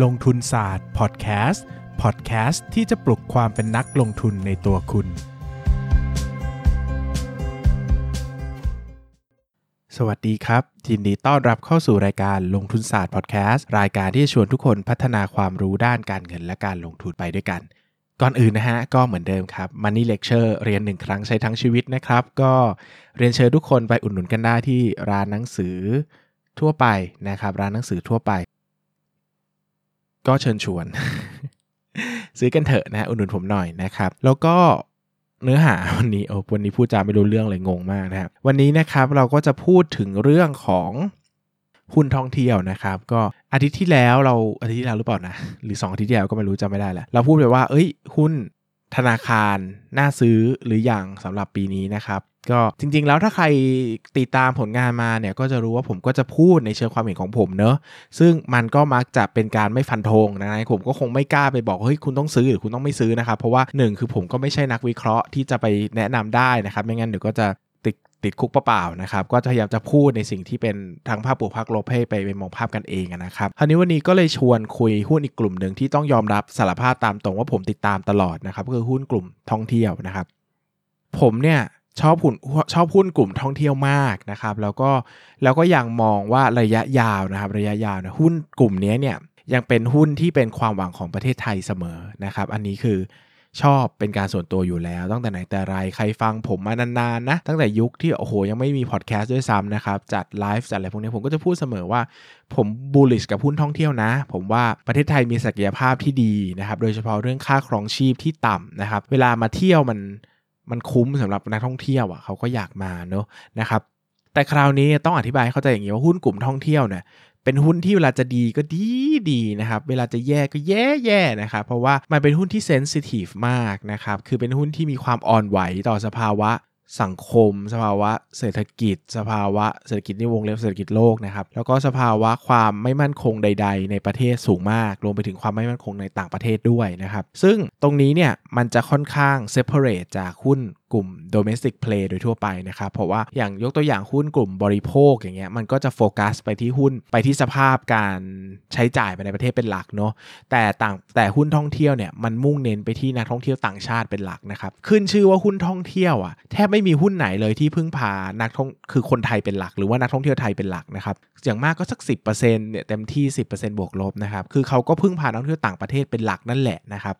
ลงทุนศาสตร์พอดแคสต์พอดแคสต์ที่จะปลุกความเป็นนักลงทุนในตัวคุณ สวัสดีครับยินดีต้อนรับเข้าสู่รายการลงทุนศาสตร์พอดแคสต์รายการที่ชวนทุกคนพัฒนาความรู้ด้านการเงินและการลงทุนไปด้วยกัน ก่อนอื่นนะฮะ ก็เหมือนเดิมครับ Money Lecture เรียนหนึ่งครั้งใช้ทั้งชีวิตนะครับ ก็เรียนเชิญทุกคนไปอุดหนุนกันได้ที่ร้านหนังสือทั่วไปนะครับร้านหนังสือทั่วไป ก็เชิญชวน ซื้อกันเถอะนะอุดหนุนผมหน่อยนะครับ แล้วก็เนื้อหาวันนี้โอ้วันนี้พูดจาไม่รู้เรื่องเลยงงมากนะครับ วันนี้นะครับเราก็จะพูดถึงเรื่องของหุ้นท่องเที่ยวนะครับ ก็อาทิตย์ที่แล้วเราอาทิตย์ที่แล้วหรือเปล่านะหรือ 2 อาทิตย์ที่แล้วก็ไม่รู้จำไม่ได้แล้วเราพูดไปว่า เอ้ยหุ้นธนาคารน่าซื้อหรืออย่างสำหรับปีนี้นะครับ ก็จริงๆ แล้วถ้าใครติดตามผลงานมาเนี่ยก็จะรู้ว่าผมก็จะพูดในเชิงความเห็นของผมเนอะซึ่งมันก็มักจะเป็นการไม่ฟันธงนะผมก็คงไม่กล้าไปบอกเฮ้ยคุณต้องซื้อหรือคุณต้องไม่ซื้อนะครับเพราะว่า 1 คือผมก็ไม่ใช่นักวิเคราะห์ที่จะไปแนะนำได้นะครับไม่งั้นเดี๋ยวก็จะติดติดคุกเปล่าๆนะครับ ก็พยายามจะพูดในสิ่งที่เป็นทั้งภาพบวกภาพลบให้ไปไปมองภาพกันเองนะครับคราวนี้วันนี้ก็เลยชวนคุยหุ้นอีกกลุ่มหนึ่งที่ต้องยอมรับสารภาพตามตรงว่าผมติดตามตลอดนะครับก็คือหุ้นกลุ่มท่องเที่ยวนะครับ ผมเนี่ย ชอบหุ้นชอบหุ้นกลุ่มท่องเที่ยวมากนะครับ แล้วก็แล้วก็ยังมองว่าระยะยาวนะครับ ระยะยาวนะหุ้นกลุ่มนี้เนี่ยยังเป็นหุ้นที่เป็นความหวังของประเทศไทยเสมอนะครับ อันนี้คือชอบเป็นการส่วนตัวอยู่แล้ว ตั้งแต่ไหนแต่ไรใครฟังผมมานานๆนะ ตั้งแต่ยุคที่โอ้โห ยังไม่มีพอดแคสต์ด้วยซ้ำนะครับ จัดไลฟ์จัดอะไรพวกนี้ผมก็จะพูดเสมอว่า ผมบูลลิชกับหุ้นท่องเที่ยวนะ ผมว่าประเทศไทยมีศักยภาพที่ดีนะครับ โดยเฉพาะเรื่องค่าครองชีพที่ต่ำนะครับ เวลามาเที่ยวมัน มันคุ้มสำหรับนักท่องเที่ยวอะเขาก็อยากมาเนอะนะครับ แต่คราวนี้ต้องอธิบายเข้าใจอย่างนี้ว่าหุ้นกลุ่มท่องเที่ยวเนี่ยเป็นหุ้นที่เวลาจะดีก็ดีดีนะครับ เวลาจะแย่ก็แย่แย่นะครับ เพราะว่ามันเป็นหุ้นที่เซนซิทีฟมากนะครับ คือเป็นหุ้นที่มีความอ่อนไหวต่อสภาวะ สังคม สภาวะเศรษฐกิจ สภาวะเศรษฐกิจในวงเล็บเศรษฐกิจโลกนะครับ แล้วก็สภาวะความไม่มั่นคงใด ๆ ในประเทศสูงมาก รวมไปถึงความไม่มั่นคงในต่างประเทศด้วยนะครับ ซึ่งตรงนี้เนี่ยมันจะค่อนข้าง separate จากหุ้น กลุ่ม domestic play โดยทั่วไปนะครับ เพราะว่าอย่างยกตัวอย่างหุ้นกลุ่มบริโภคอย่างเงี้ยมันก็จะโฟกัสไปที่หุ้นไปที่สภาพการใช้จ่ายไปในประเทศเป็นหลักเนาะแต่ต่างแต่หุ้นท่องเที่ยวเนี่ยมันมุ่งเน้นไปที่นักท่องเที่ยวต่างชาติเป็นหลักนะครับขึ้นชื่อว่าหุ้นท่องเที่ยวอะแทบไม่มีหุ้นไหนเลยที่พึ่งพานักท่องคือคนไทยเป็นหลัก หรือว่านักท่องเที่ยวไทยเป็นหลักนะครับอย่างมากก็สัก 10%เนี่ยเต็มที่ 10%บวกลบนะครับคือเขาก็พึ่งพานักท่องเที่ยวต่างประเทศเป็นหลักนั่นแหละนะครับ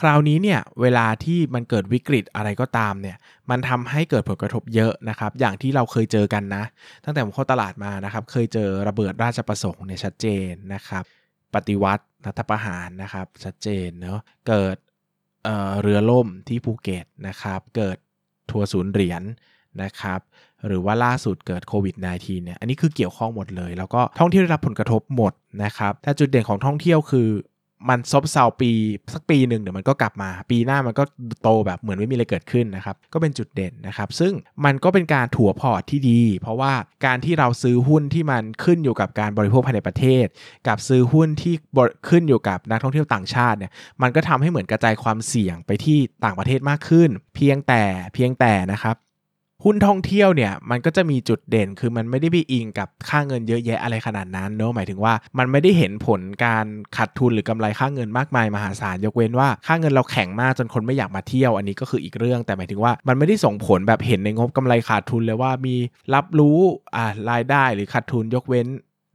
คราวนี้เนี่ยเวลาที่มันเกิดวิกฤตอะไรก็ตามเนี่ยมันทำให้เกิดผลกระทบเยอะนะครับ อย่างที่เราเคยเจอกันนะ ตั้งแต่ผมเข้าตลาดมานะครับ เคยเจอระเบิดราชประสงค์เนี่ยชัดเจนนะครับ ปฏิวัติรัฐประหารนะครับชัดเจนเนาะเกิดเเรือล่มที่ภูเก็ตนะครับ เกิดทัวร์ศูนย์เหรียญนะครับหรือว่าล่าสุดเกิดโควิด -19 เนี่ยอันนี้คือเกี่ยวข้องหมดเลย แล้วก็ท่องเที่ยวได้รับผลกระทบหมดนะครับแต่จุดเด่นของท่องเที่ยวคือ มันซบเซาปีสักปีหนึ่งเดี๋ยวมันก็กลับมา ปีหน้ามันก็โตแบบเหมือนไม่มีอะไรเกิดขึ้นนะครับ ก็เป็นจุดเด่นนะครับ ซึ่งมันก็เป็นการถัวพอร์ตที่ดี เพราะว่าการที่เราซื้อหุ้นที่มันขึ้นอยู่กับการบริโภคภายในประเทศ กับซื้อหุ้นที่ขึ้นอยู่กับนักท่องเที่ยวต่างชาติเนี่ยมันก็ทำให้เหมือนกระจายความเสี่ยงไปที่ต่างประเทศมากขึ้น เพียงแต่เพียงแต่นะครับ หุ้นท่องเที่ยวเนี่ยมันก็จะมีจุดเด่นคือมันไม่ได้ไปอิงกับค่าเงินเยอะแยะอะไรขนาดนั้นเนอะหมายถึงว่ามันไม่ได้เห็นผลการขาดทุนหรือกำไรค่าเงินมากมายมหาศาลยกเว้นว่าค่าเงินเราแข็งมากจนคนไม่อยากมาเที่ยวอันนี้ก็คืออีกเรื่อง แต่หมายถึงว่ามันไม่ได้ส่งผลแบบเห็นในงบกำไรขาดทุนเลยว่ามีรับรู้อ่ารายได้หรือขาดทุนยกเว้น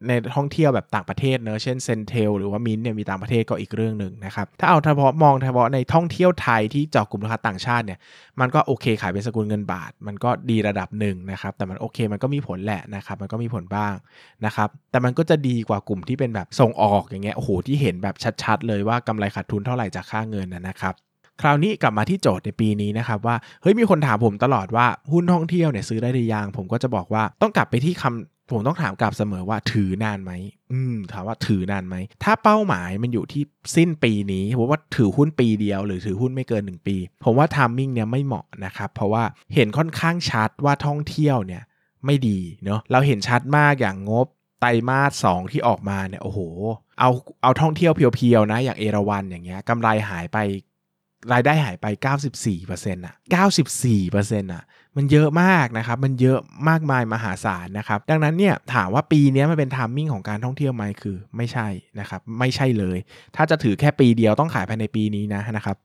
ในท่องเที่ยวแบบต่างประเทศเนอะเช่นเซนเทลหรือว่ามินเนี่ยมีต่างประเทศก็อีกเรื่องหนึ่งนะครับ ถ้าเอาเฉพาะมองเฉพาะในท่องเที่ยวไทยที่เจาะกลุ่มลูกค้าต่างชาติเนี่ยมันก็โอเคขายเป็นสกุลเงินบาท มันก็ดีระดับหนึ่งนะครับ แต่มันโอเคมันก็มีผลแหละนะครับ มันก็มีผลบ้างนะครับแต่มันก็จะดีกว่ากลุ่มที่เป็นแบบส่งออกอย่างเงี้ยโอ้โหที่เห็นแบบชัดๆ เลยว่ากำไรขาดทุนเท่าไหร่จากค่าเงินนะครับคราวนี้กลับมาที่โจทย์ในปีนี้นะครับว่าเฮ้ยมีคนถามผมตลอดว่าหุ้นท่องเที่ยวเนี่ยซื้อได้หรือยังผมก็จะบอกว่าต้องกลับไปที่คำ ผมต้องถามกลับเสมอว่าถือนานไหมอืมถามว่าถือนานไหม ถ้าเป้าหมายมันอยู่ที่สิ้นปีนี้ผมว่าถือหุ้นปีเดียว หรือถือหุ้นไม่เกิน 1 ปี ผมว่า timing เนี่ยไม่เหมาะนะครับเพราะว่าเห็นค่อนข้างชัดว่าท่องเที่ยวเนี่ยไม่ดีเนาะเราเห็นชัดมากอย่างงบไตรมาสสองที่ออกมาเนี่ยโอ้โห เอาเอาท่องเที่ยว pure ๆนะอย่างเอราวันอย่างเงี้ยกำไรหายไป รายได้หายไป 94%อะ94%อะ มันเยอะมากนะครับ มันเยอะมากมายมหาศาลนะครับ ดังนั้นเนี่ยถามว่าปีนี้มันเป็น timing ของการท่องเที่ยวไหมคือไม่ใช่นะครับ ไม่ใช่เลย ถ้าจะถือแค่ปีเดียวต้องขายภายในปีนี้นะนะครับ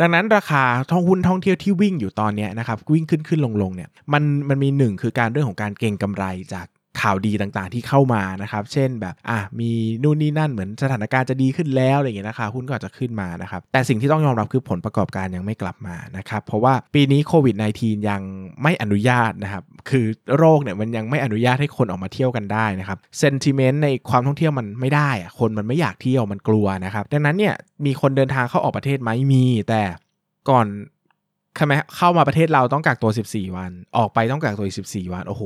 ดังนั้นราคาท่องหุ้นท่องเที่ยวที่วิ่งอยู่ตอนนี้นะครับวิ่งขึ้นขึ้นลงลงเนี่ยมันมันมีหนึ่งคือการเรื่องของการเก็งกำไรจาก ข่าวดีต่างๆที่เข้ามานะครับ เช่นแบบอะมีนู่นนี่นั่นเหมือนสถานการณ์จะดีขึ้นแล้วอะไรอย่างเงี้ยนะคะหุ้นก็อาจจะขึ้นมานะครับ แต่สิ่งที่ต้องยอมรับคือผลประกอบการยังไม่กลับมานะครับ เพราะว่าปีนี้โควิด -19 ยังไม่อนุญาตนะครับ คือโรคเนี่ยมันยังไม่อนุญาตให้คนออกมาเที่ยวกันได้นะครับเซนติเมนต์ในความท่องเที่ยวมันไม่ได้อะคนมันไม่อยากเที่ยวมันกลัวนะครับ ดังนั้นเนี่ยมีคนเดินทางเข้าออกประเทศไหมมี แต่ก่อน ใช่ไหมเข้ามาประเทศเราต้องกักตัว 14 วัน ออกไปต้องกักตัวอีก14 วัน โอ้โห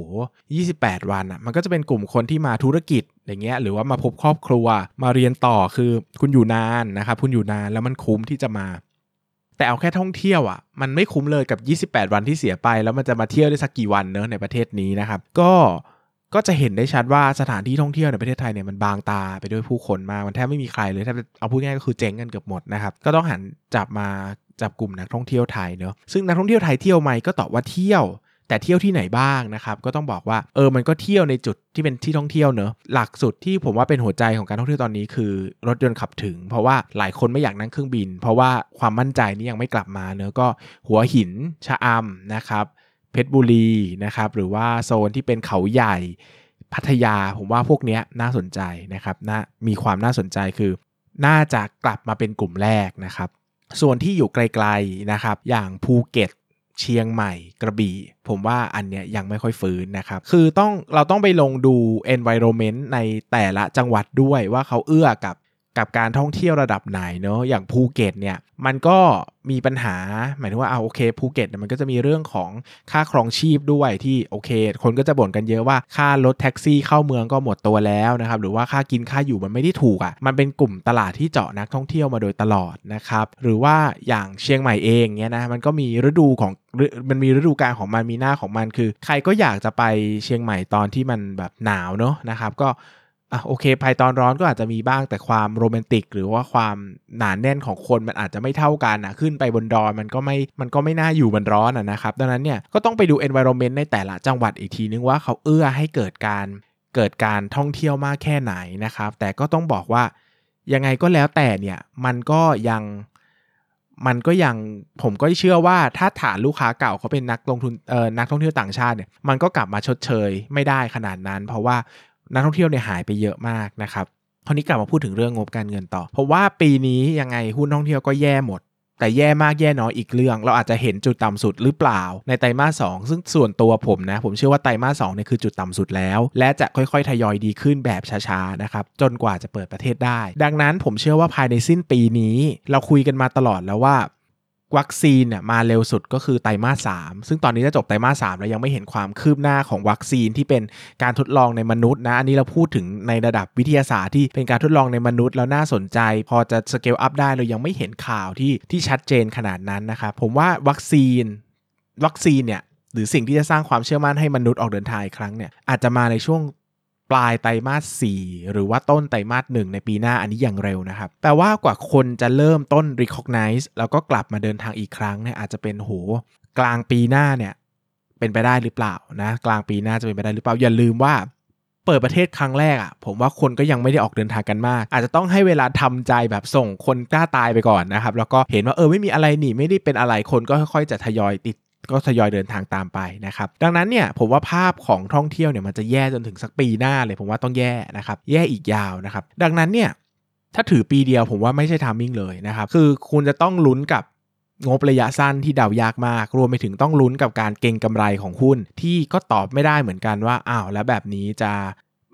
28 วันอะ มันก็จะเป็นกลุ่มคนที่มาธุรกิจอย่างเงี้ย หรือว่ามาพบครอบครัว มาเรียนต่อคือคุณอยู่นานนะครับ คุณอยู่นานแล้วมันคุ้มที่จะมา แต่เอาแค่ท่องเที่ยวอะ มันไม่คุ้มเลยกับ 28 วันที่เสียไป แล้วมันจะมาเที่ยวได้สักกี่วันเนอะในประเทศนี้นะครับ ก็ก็จะเห็นได้ชัดว่าสถานที่ท่องเที่ยวในประเทศไทยเนี่ยมันบางตาไปด้วยผู้คนมากมันแทบไม่มีใครเลยแทบเอาพูดง่ายก็คือเจ๊งกันเกือบหมดนะครับ ก็ต้องหันจับมา จับกลุ่มนักท่องเที่ยวไทยเนอะซึ่งนักท่องเที่ยวไทยเที่ยวไหมก็ตอบว่าเที่ยว แต่เที่ยวที่ไหนบ้างนะครับก็ต้องบอกว่าเออมันก็เที่ยวในจุดที่เป็นที่ท่องเที่ยวเนอะหลักสุดที่ผมว่าเป็นหัวใจของการท่องเที่ยวตอนนี้คือรถยนต์ขับถึง เพราะว่าหลายคนไม่อยากนั่งเครื่องบิน เพราะว่าความมั่นใจนี่ยังไม่กลับมาเนอะก็หัวหินชะอำนะครับเพชรบุรีนะครับหรือว่าโซนที่เป็นเขาใหญ่พัทยาผมว่าพวกนี้น่าสนใจนะครับน่ามีความน่าสนใจคือ น่าจะกลับมาเป็นกลุ่มแรกนะครับ ส่วนที่อยู่ไกลๆนะครับ อย่างภูเก็ตเชียงใหม่กระบี่ ผมว่าอันเนี้ยยังไม่ค่อยฟื้นนะครับ คือต้องเราต้องไปลงดู environment ในแต่ละจังหวัดด้วยว่าเขาเอื้อกับ กับการท่องเที่ยวระดับไหนเนาะอย่างภูเก็ตเนี่ยมันก็มีปัญหาหมายถึงว่าเอาโอเคภูเก็ตมันก็จะมีเรื่องของค่าครองชีพด้วยที่โอเค คนก็จะบ่นกันเยอะว่าค่ารถแท็กซี่เข้าเมืองก็หมดตัวแล้วนะครับหรือว่าค่ากินค่าอยู่มันไม่ได้ถูกอะ่ะมันเป็นกลุ่มตลาดที่เจาะนักท่องเที่ยวมาโดยตลอดนะครับหรือว่าอย่างเชียงใหม่เองเนี่ยนะมันก็มีฤดูของมันมีฤดูกาลของมันมีหน้าของมันคือ ใครก็อยากจะไปเชียงใหม่ตอนที่มันแบบหนาวเนาะนะครับก็ อะโอเคภายตอนร้อนก็อาจจะมีบ้างแต่ความโรแมนติก หรือว่าความหนานแน่นของคนมันอาจจะไม่เท่ากันอะขึ้นไปบนดอยมันก็ไม่มันก็ไม่น่าอยู่บนร้อนอะนะครับดังนั้นเนี่ยก็ต้องไปดู environment ในแต่ละจังหวัดอีกทีนึงว่าเขาเอื้อให้เกิดการเกิดการท่องเที่ยวมากแค่ไหนนะครับ แต่ก็ต้องบอกว่ายังไงก็แล้วแต่เนี่ยมันก็ยังมันก็ยังผมก็เชื่อว่าถ้าฐานลูกค้าเก่าเขาเป็นนักลงทุนเอ่อนักท่องเที่ยวต่างชาติเนี่ยมันก็กลับมาชดเชยไม่ได้ขนาดนั้น เพราะว่า นักท่องเที่ยวเนี่ยหายไปเยอะมากนะครับคราวนี้กลับมาพูดถึงเรื่องงบการเงินต่อ เพราะว่าปีนี้ยังไงหุ้นท่องเที่ยวก็แย่หมด แต่แย่มากแย่น้อยอีกเรื่อง เราอาจจะเห็นจุดต่ำสุดหรือเปล่า ในไตรมาสสซึ่งส่วนตัวผมนะ ผมเชื่อว่าไตรมาสสเนี่ยคือจุดต่ำสุดแล้ว และจะค่อยๆ ทยอยดีขึ้นแบบช้าๆนะครับจนกว่าจะเปิดประเทศได้ ดังนั้นผมเชื่อว่าภายในสิ้นปีนี้ เราคุยกันมาตลอดแล้วว่า วัคซีนเนี่ยมาเร็วสุดก็คือไตรมาสสามซึ่งตอนนี้จะจบไตรมาสสามแล้วยังไม่เห็นความคืบหน้าของวัคซีนที่เป็นการทดลองในมนุษย์นะ อันนี้เราพูดถึงในระดับวิทยาศาสตร์ที่เป็นการทดลองในมนุษย์แล้วน่าสนใจ พอจะสเกลอัพได้เรายังไม่เห็นข่าวที่ที่ชัดเจนขนาดนั้นนะครับผมว่าวัคซีน วัคซีนเนี่ยหรือสิ่งที่จะสร้างความเชื่อมั่นให้มนุษย์ออกเดินทางอีกครั้งเนี่ยอาจจะมาในช่วง ปลายไตรมาส 4 หรือว่าต้นไตรมาส 1 ในปีหน้าอันนี้อย่างเร็วนะครับแปลว่ากว่าคนจะเริ่มต้น recognize แล้วก็กลับมาเดินทางอีกครั้งเนี่ยอาจจะเป็นโหกลางปีหน้าเนี่ยเป็นไปได้หรือเปล่านะกลางปีหน้าจะเป็นไปได้หรือเปล่า อย่าลืมว่าเปิดประเทศครั้งแรกอะ่ะผมว่าคนก็ยังไม่ได้ออกเดินทางกันมาก อาจจะต้องให้เวลาทำใจแบบส่งคนกล้าตายไปก่อนนะครับ แล้วก็เห็นว่าเออไม่มีอะไรหนีไม่ได้เป็นอะไรคนก็ค่อยๆจะทยอยติด ก็ทยอยเดินทางตามไปนะครับ ดังนั้นเนี่ยผมว่าภาพของท่องเที่ยวเนี่ยมันจะแย่จนถึงสักปีหน้าเลย ผมว่าต้องแย่นะครับ แย่อีกยาวนะครับ ดังนั้นเนี่ยถ้าถือปีเดียวผมว่าไม่ใช่ทามมิ่งเลยนะครับ คือคุณจะต้องลุ้นกับงบระยะสั้นที่เดายากมาก รวมไปถึงต้องลุ้นกับการเก็งกำไรของหุ้นที่ก็ตอบไม่ได้เหมือนกันว่าอ้าวแล้วแบบนี้จะ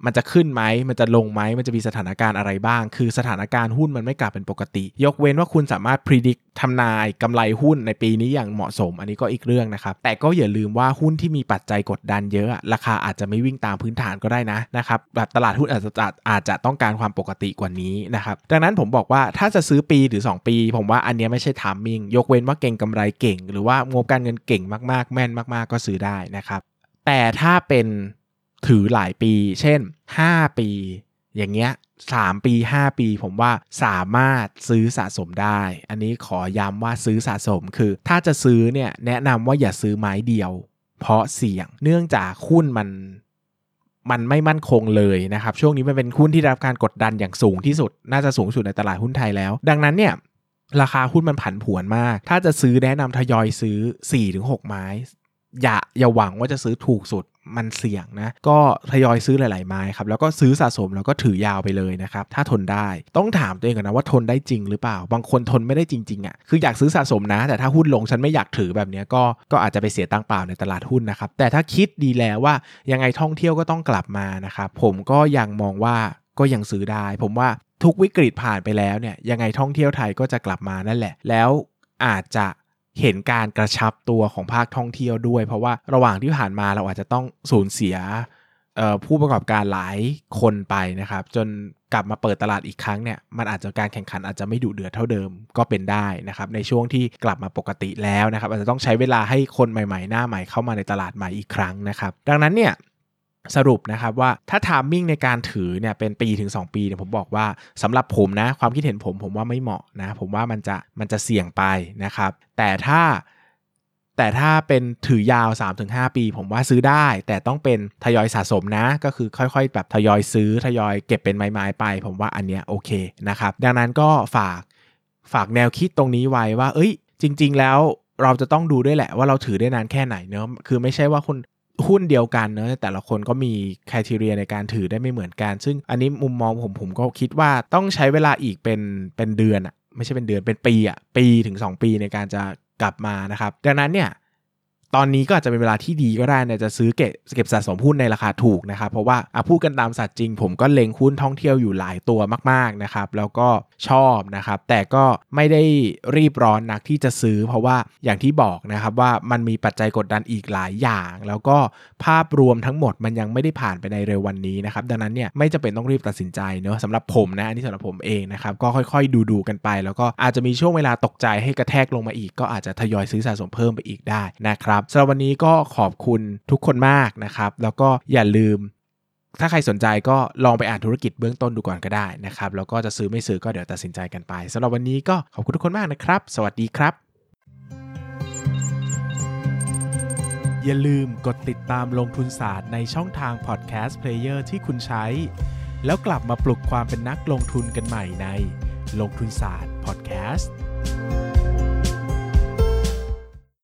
มันจะขึ้นไหม มันจะลงไหม มันจะมีสถานการณ์อะไรบ้าง คือสถานการณ์หุ้นมันไม่กลับเป็นปกติ ยกเว้นว่าคุณสามารถพิจิตรทำนายกำไรหุ้นในปีนี้อย่างเหมาะสม อันนี้ก็อีกเรื่องนะครับ แต่ก็อย่าลืมว่าหุ้นที่มีปัจจัยกดดันเยอะ ราคาอาจจะไม่วิ่งตามพื้นฐานก็ได้นะนะครับ แบบตลาดหุ้นอาจจะอาจจะต้องการความปกติกว่านี้นะครับ ดังนั้นผมบอกว่าถ้าจะซื้อปีหรือ 2 ปี ผมว่าอันนี้ไม่ใช่ทามมิ่ง ยกเว้นว่าเก่งกำไรเก่ง หรือว่างบการเงินเก่งมากๆ แม่นมาก ๆ ก็ซื้อได้นะครับ แต่ถ้าเป็น ถือหลายปี เช่น 5 ปี อย่างเงี้ย3ปี5ปี ผมว่าสามารถซื้อสะสมได้ อันนี้ขอย้ำว่าซื้อสะสมคือ ถ้าจะซื้อเนี่ยแนะนำว่าอย่าซื้อไม้เดียว เพราะเสี่ยงเนื่องจากหุ้นมันมันไม่มั่นคงเลยนะครับ ช่วงนี้มันเป็นหุ้นที่รับการกดดันอย่างสูงที่สุด น่าจะสูงสุดในตลาดหุ้นไทยแล้ว ดังนั้นเนี่ยราคาหุ้นมันผันผวนมาก ถ้าจะซื้อแนะนำทยอยซื้อ 4-6 ไม้ อย่าอย่าหวังว่าจะซื้อถูกสุด มันเสี่ยงนะ ก็ทยอยซื้อหลาย ๆ ไม้ครับ แล้วก็ซื้อสะสมแล้วก็ถือยาวไปเลยนะครับ ถ้าทนได้ ต้องถามตัวเองก่อนนะว่าทนได้จริงหรือเปล่า บางคนทนไม่ได้จริง ๆอะ่ะ คืออยากซื้อสะสมนะ แต่ถ้าหุ้นลงฉันไม่อยากถือแบบนี้ก็ ก็อาจจะไปเสียตังเปล่าในตลาดหุ้นนะครับ แต่ถ้าคิดดีแล้วว่ายังไงท่องเที่ยวก็ต้องกลับมานะครับ ผมก็ยังมองว่าก็ยังซื้อได้ ผมว่าทุกวิกฤตผ่านไปแล้วเนี่ย ยังไงท่องเที่ยวไทยก็จะกลับมานั่นแหละ แล้วอาจจะ เห็นการกระชับตัวของภาคท่องเที่ยวด้วย เพราะว่าระหว่างที่ผ่านมาเราอาจจะต้องสูญเสียผู้ประกอบการหลายคนไปนะครับ จนกลับมาเปิดตลาดอีกครั้งเนี่ยมันอาจจะการแข่งขันอาจจะไม่ดุเดือดเท่าเดิมก็เป็นได้นะครับในช่วงที่กลับมาปกติแล้วนะครับอาจจะต้องใช้เวลาให้คนใหม่ๆ หน้าใหม่เข้ามาในตลาดใหม่อีกครั้งนะครับ ดังนั้นเนี่ย สรุปนะครับว่าถ้าทามมิ่งในการถือเนี่ยเป็นปีถึง 2 ปีเนี่ยผมบอกว่าสำหรับผมนะความคิดเห็นผมผมว่าไม่เหมาะนะผมว่ามันจะมันจะเสี่ยงไปนะครับ แต่ถ้าแต่ถ้าเป็นถือยาว 3-5 ปี ผมว่าซื้อได้ แต่ต้องเป็นทยอยสะสมนะ ก็คือค่อยๆ แบบทยอยซื้อทยอยเก็บเป็นไม้ๆไป ผมว่าอันเนี้ยโอเคนะครับ ดังนั้นก็ฝากฝากแนวคิดตรงนี้ไว้ว่า เอ้ย จริง ๆ แล้วเราจะต้องดูด้วยแหละว่าเราถือได้นานแค่ไหนเนาะคือไม่ใช่ว่าคน หุ้นเดียวกันเนอะแต่ละคนก็มีคุณทีเรียในการถือได้ไม่เหมือนกัน ซึ่งอันนี้มุมมองผมผมก็คิดว่าต้องใช้เวลาอีกเป็นเป็นเดือนอะไม่ใช่เป็นเดือนเป็นปีอะปีถึง 2 ปีในการจะกลับมานะครับ ดังนั้นเนี่ย ตอนนี้ก็อาจจะเป็นเวลาที่ดีก็ได้นะจะซื้อเก็บเก็บสะสมหุ้นในราคาถูกนะครับเพราะว่าพูดกันตามสัตว์จริง ผมก็เล็งหุ้นท่องเที่ยวอยู่หลายตัวมากๆนะครับแล้วก็ชอบนะครับแต่ก็ไม่ได้รีบร้อนนักที่จะซื้อ เพราะว่าอย่างที่บอกนะครับว่ามันมีปัจจัยกดดันอีกหลายอย่าง แล้วก็ภาพรวมทั้งหมดมันยังไม่ได้ผ่านไปในเร็ววันนี้นะครับดังนั้นเนี่ยไม่จะเป็นต้องรีบตัดสินใจเนอะสำหรับผมนะอันนี้สำหรับผมเองนะครับก็ค่อยๆ ดูดูกันไป แล้วก็อาจจะมีช่วงเวลาตกใจให้กระแทกลงมาอีก ก็อาจจะทยอยซื้อสะสมเพิ่มไปอีกได้นะครับสำหรับวันนี้ก็ขอบคุณทุกคนมากนะครับ แล้วก็อย่าลืม ถ้าใครสนใจก็ลองไปอ่านธุรกิจเบื้องต้นดูก่อนก็ได้นะครับ แล้วก็จะซื้อไม่ซื้อก็เดี๋ยวตัดสินใจกันไปสำหรับวันนี้ก็ขอบคุณทุกคนมากนะครับ สวัสดีครับ อย่าลืมกดติดตามลงทุนศาสตร์ในช่องทาง podcast player ที่คุณใช้ แล้วกลับมาปลุกความเป็นนักลงทุนกันใหม่ในลงทุนศาสตร์พอดแคสต์